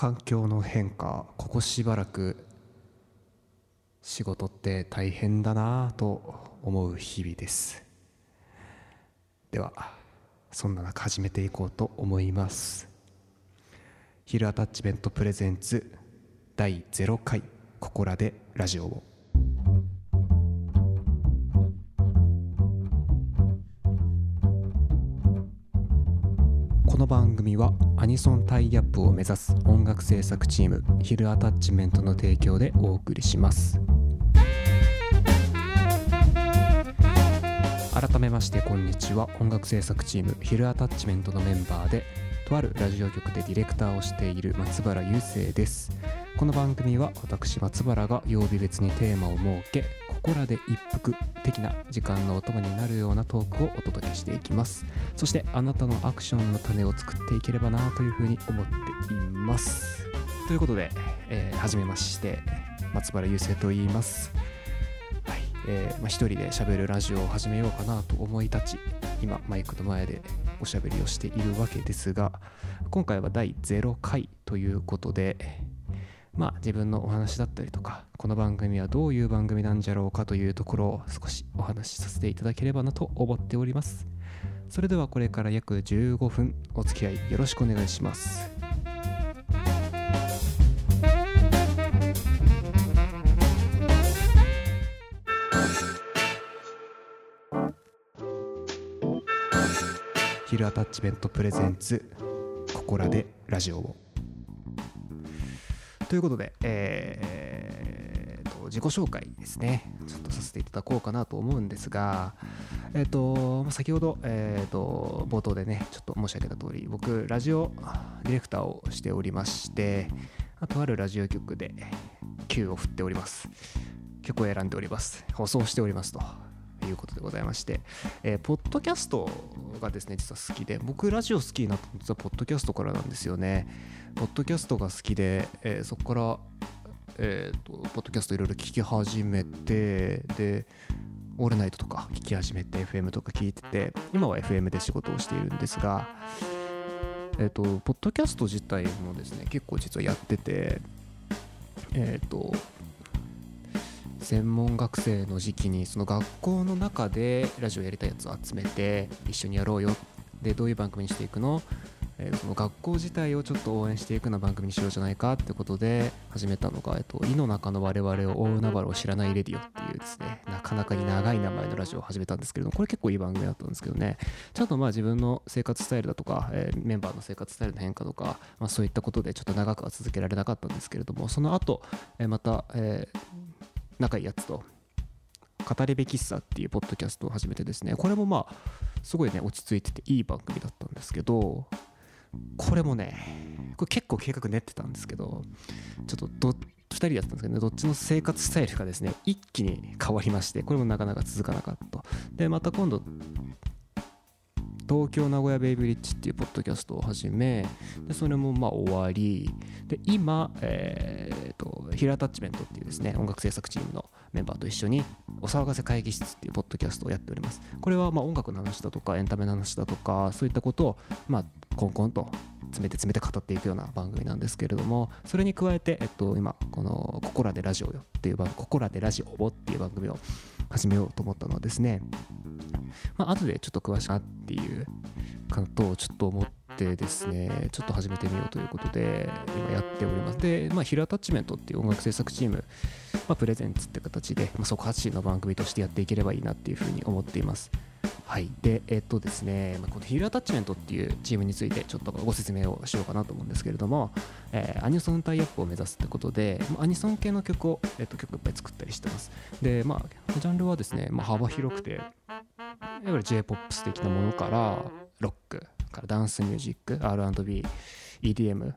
環境の変化ここしばらく仕事って大変だなぁと思う日々です。ではそんな中始めていこうと思います。ヒルアタッチメントプレゼンツ第0回ここらでラジオを。の番組はアニソンタイアップを目指す音楽制作チームヒルアタッチメントの提供でお送りします。改めましてこんにちは。音楽制作チームヒルアタッチメントのメンバーでとあるラジオ局でディレクターをしている松原雄生です。この番組は私松原が曜日別にテーマを設けここらで一服的な時間のお供になるようなトークをお届けしていきます。そしてあなたのアクションの種を作っていければなというふうに思っています。ということで、えー、初めまして松原雄生と言います。はいえーまあ、一人で喋るラジオを始めようかなと思い立ち今マイクの前でおしゃべりをしているわけですが今回は第0回ということでまあ自分のお話だったりとかこの番組はどういう番組なんじゃろうかというところを少しお話しさせていただければなと思っております。それではこれから約15分お付き合いよろしくお願いします。ヒルアタッチメントプレゼンツここらでラジオを。ということで、えー、と自己紹介ですね。ちょっとさせていただこうかなと思うんですが、え、ー、と先ほど、えー、と冒頭でねちょっと申し上げた通り僕ラジオディレクターをしておりましてあとあるラジオ局で Q を振っております。曲を選んでおります。放送しておりますと。いうことでございまして、えー、ポッドキャストがですね実は好きで僕ラジオ好きになったの実はポッドキャストからなんですよね。ポッドキャストが好きで、えー、そこからえーと、ポッドキャストいろいろ聞き始めてでオールナイトとか聞き始めて FM とか聞いてて今は FM で仕事をしているんですがえっ、ー、とポッドキャスト自体もですね結構実はやっててえっ、ー、と専門学生の時期にその学校の中でラジオやりたいやつを集めて一緒にやろうよ。でどういう番組にしていくの、えー、その学校自体をちょっと応援していくような番組にしようじゃないかってことで始めたのが「えっと、井の中の我々を追うナバルを知らないレディオ」っていうですねなかなかに長い名前のラジオを始めたんですけれどもこれ結構いい番組だったんですけどね。ちゃんとまあ自分の生活スタイルだとか、えー、メンバーの生活スタイルの変化とか、まあ、そういったことでちょっと長くは続けられなかったんですけれどもその後、えー、また、えー、仲いいやつと語りべ喫茶っていうポッドキャストを始めてですねこれもまあすごいね落ち着いてていい番組だったんですけどこれもねこれ結構計画練ってたんですけどちょっとど2人だったんですけどねどっちの生活スタイルがですね一気に変わりましてこれもなかなか続かなかったでまた今度東京名古屋ベイブリッジっていうポッドキャストを始めでそれもまあ終わり。で今、えーと、ヒルアタッチメントっていうですね音楽制作チームのメンバーと一緒にお騒がせ会議室っていうポッドキャストをやっております。これはまあ音楽の話だとかエンタメの話だとかそういったことをまあコンコンと詰めて詰めて語っていくような番組なんですけれどもそれに加えて、えっと、今この「ここらでラジオよ」っていう番組「ここらでラジオを」っていう番組を始めようと思ったのはですねまあ後でちょっと詳しくなっていうことをちょっと思ってですねちょっと始めてみようということで今やっております。でまあヒルアタッチメントっていう音楽制作チーム、まあ、プレゼンツって形で、まあ、即発信の番組としてやっていければいいなっていうふうに思っています。はい。で、えっとですね、このヒールアタッチメントっていうチームについてちょっとご説明をしようかなと思うんですけれども、えー、アニソンタイアップを目指すってことで、アニソン系の曲を、えっと、曲いっぱい作ったりしてます。で、まあ、ジャンルはですね、まあ、幅広くて、いわゆる J-POP 的なものから、ロックからダンスミュージック、R&B、EDM、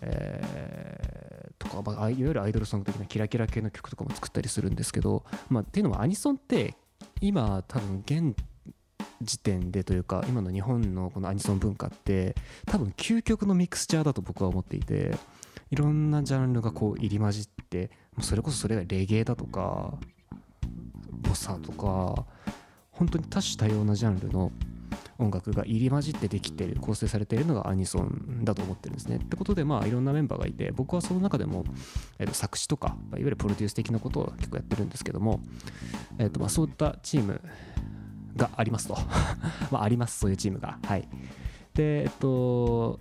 えー、とか、まあ、いわゆるアイドルソング的なキラキラ系の曲とかも作ったりするんですけど、まあ、っていうのもアニソンって今多分現時点でというか今の日本のこのアニソン文化って多分究極のミクスチャーだと僕は思っていていろんなジャンルがこう入り混じってそれこそそれがレゲエだとかボサとか本当に多種多様なジャンルの音楽が入り混じってできてる構成されているのがアニソンだと思ってるんですね。ってことでまあいろんなメンバーがいて僕はその中でも、えー、と作詞とかいわゆるプロデュース的なことを結構やってるんですけども、えー、とまあそういったチームがありますと。まあありますそういうチームが。はい。でえっと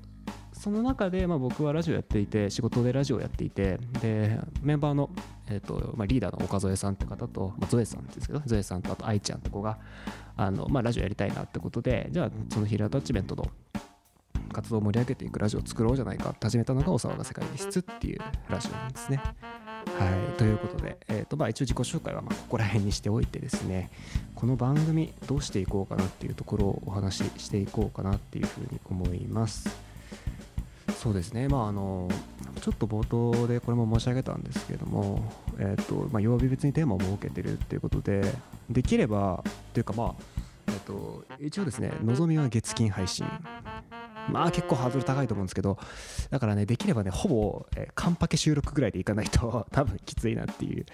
その中で、まあ、僕はラジオやっていて仕事でラジオやっていてでメンバーの、えーとまあ、リーダーの岡添さんって方と、まあ、ゾエさんですけどゾエさんとあと愛ちゃんって子があの、まあ、ラジオやりたいなってことでじゃあそのヒルアタッチメントの活動を盛り上げていくラジオを作ろうじゃないかって始めたのが「お騒が世界で質」っていうラジオなんですね。はい、ということで、えーとまあ、一応自己紹介はまここら辺にしておいてですねこの番組どうしていこうかなっていうところをお話ししていこうかなっていうふうに思います。そうですね、まあ、あのちょっと冒頭でこれも申し上げたんですけども、えーとまあ、曜日別にテーマを設けてるっていうことで、できれば、というか、まあえーと、一応ですね、望みは月金配信。まあ結構ハードル高いと思うんですけど、だからね、できればね、ほぼ、えー、カンパケ収録ぐらいでいかないと多分きついなっていう。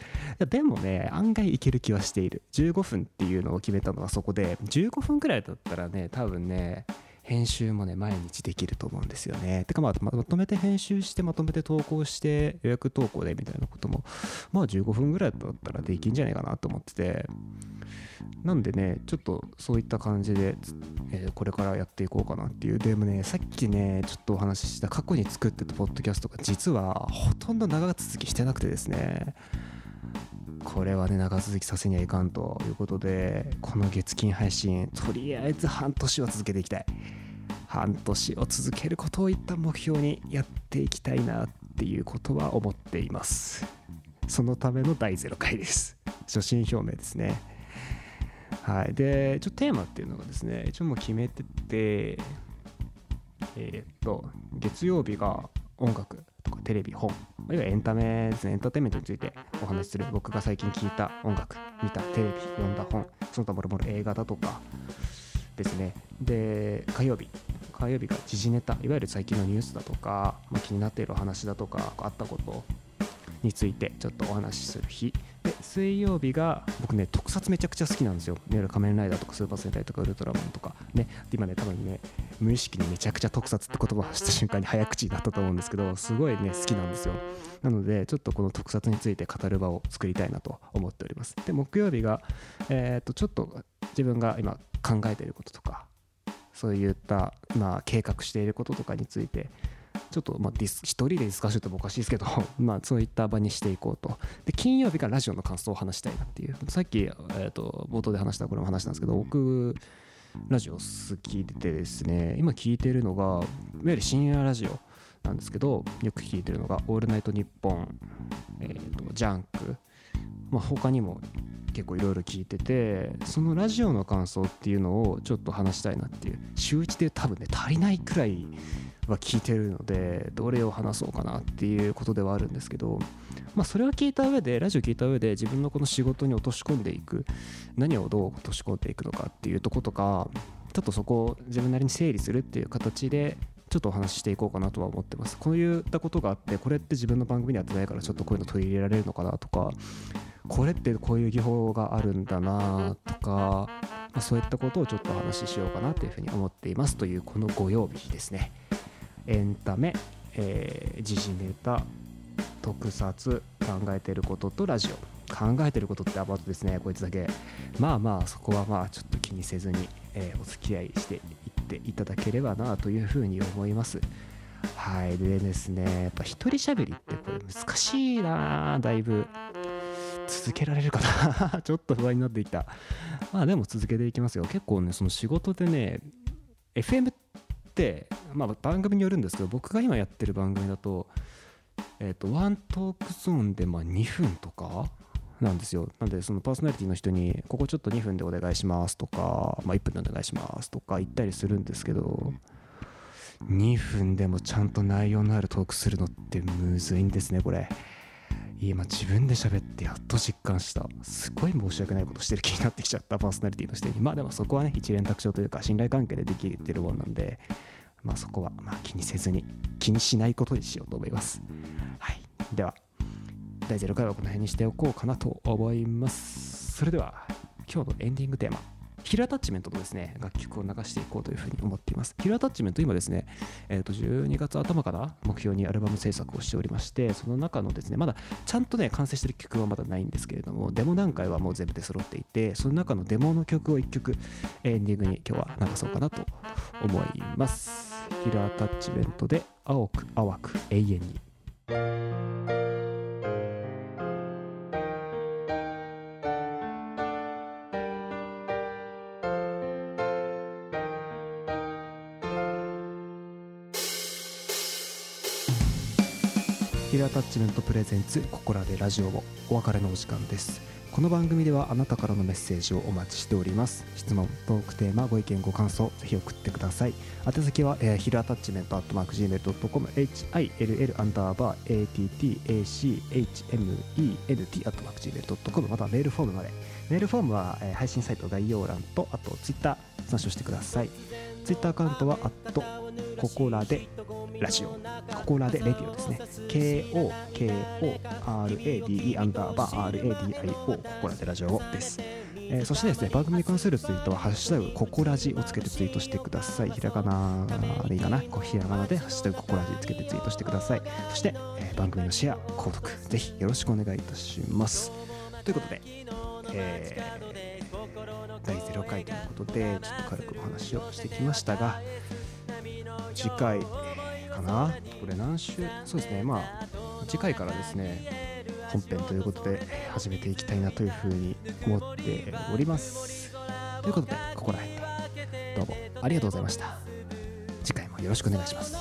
でもね、案外いける気はしている。15分っていうのを決めたのはそこで、15分ぐらいだったらね、多分ね、編集もね毎日できると思うんですよね。てかまあまとめて編集してまとめて投稿して予約投稿でみたいなこともまあ15分ぐらいだったらできんじゃないかなと思ってて。なんでねちょっとそういった感じで、えー、これからやっていこうかなっていう。でもねさっきねちょっとお話しした過去に作ってたポッドキャストが実はほとんど長続きしてなくてですね。これはね長続きさせにはいかんということでこの月金配信とりあえず半年は続けていきたい。半年を続けることを一旦目標にやっていきたいなっていうことは思っています。そのための第0回です。初心表明ですね。はい。でちょっとテーマっていうのがですね一応もう決めててえー、っと月曜日が音楽。テレビ本あるいはエンタメですねエンターテインメントについてお話しする僕が最近聴いた音楽見たテレビ読んだ本その他もろもろ映画だとかですね。で火曜日火曜日が時事ネタいわゆる最近のニュースだとか、まあ、気になっているお話だとかあったことについてちょっとお話しする日。で水曜日が僕ね特撮めちゃくちゃ好きなんですよ。いわゆる仮面ライダーとかスーパー戦隊とかウルトラマンとか。ね今ね多分ね無意識にめちゃくちゃ特撮って言葉を発した瞬間に早口になったと思うんですけどすごいね好きなんですよ。なのでちょっとこの特撮について語る場を作りたいなと思っております。で木曜日がえっ、とちょっと自分が今考えていることとかそういった、まあ、計画していることとかについてちょっと、まあ、ディス一人でディスカッションっておかしいですけど、まあ、そういった場にしていこうと。で、金曜日がラジオの感想を話したいなっていう。さっき、えーと、冒頭で話したこれも話したんですけど、僕、ラジオ好きでですね、今聞いてるのが、いわゆる深夜ラジオなんですけど、よく聞いてるのが、オールナイトニッポン、えーと、ジャンク、まあ、他にも結構いろいろ聞いててそのラジオの感想っていうのをちょっと話したいなっていう週1で多分ね足りないくらいは聞いてるのでどれを話そうかなっていうことではあるんですけどまあそれを聞いた上でラジオ聞いた上で自分のこの仕事に落とし込んでいく何をどう落とし込んでいくのかっていうとことかちょっとそこを自分なりに整理するっていう形でちょっとお話ししていこうかなとは思ってます。こういったことがあって、これって自分の番組にやってないから、ちょっとこういうの取り入れられるのかなとか、これってこういう技法があるんだなとか、まあ、そういったことをちょっとお話ししようかなというふうに思っていますというこのご曜日ですね。エンタメ、えー、時事ネタ、特撮、考えてることとラジオ。考えてることってアバウトですね、こいつだけ。まあまあ、そこはまあちょっと気にせずに、えー、お付き合いしていっていただければなというふうに思います。はい。でですね、やっぱ一人喋りってこれ難しいなだいぶ。続けられるかな ちょっと不安になってきた。まあでも続けていきますよ。結構ね、その仕事でね、FM って、まあ番組によるんですけど、僕が今やってる番組だと、えっ、ー、と、ワントークゾーンでま2分とかなんですよ。なんで、そのパーソナリティの人に、ここちょっと2分でお願いしますとか、まあ1分でお願いしますとか言ったりするんですけど、2分でもちゃんと内容のあるトークするのってむずいんですね、これ。今自分で喋ってやっと実感した。すごい申し訳ないことしてる気になってきちゃったパーソナリティの人に。まあでもそこはね、一連卓上というか信頼関係でできてるもんなんで、まあそこはま気にせずに、気にしないことにしようと思います。はい。では、第0回はこの辺にしておこうかなと思います。それでは、今日のエンディングテーマ、ヒルアタッチメントのですね、楽曲を流していこうというふうに思っています。ヒルアタッチメント、今ですね、えー、と12月頭から目標にアルバム制作をしておりまして、その中のですね、まだちゃんとね、完成してる曲はまだないんですけれども、デモ段階はもう全部で揃っていて、その中のデモの曲を1曲、エンディングに今日は流そうかなと思います。ヒルアタッチメントで青く淡く永遠に。ヒルアタッチメントプレゼンツココラでラジオもお別れのお時間ですこの番組ではあなたからのメッセージをお待ちしております。質問トークテーマご意見ご感想ぜひ送ってください。宛先は、えー、ヒルアタッチメントアットマーク Gmail.com HILL アンダーバー ATTACHMENT アットマーク Gmail.com またはメールフォームまで。メールフォームは、えー、配信サイト概要欄とあとツイッター参照してください。ツイッターアカウントはアットココラでラジオ、ココラでレディオですね。KOKORADE アンダーバー RADIO ココラでラジオです。えー、そしてですね、番組に関するツイートは、ハッシュタグココラジをつけてツイートしてください。ひらがなでいいかな。ひらがなでハッシュタグココラジつけてツイートしてください。そして、えー、番組のシェア、購読、ぜひよろしくお願いいたします。ということで、えー、第0回ということで、ちょっと軽くお話をしてきましたが、次回、かな？これ何週？そうですね。まあ次回からですね本編ということで始めていきたいなというふうに思っております。ということでここら辺でどうもありがとうございました。次回もよろしくお願いします。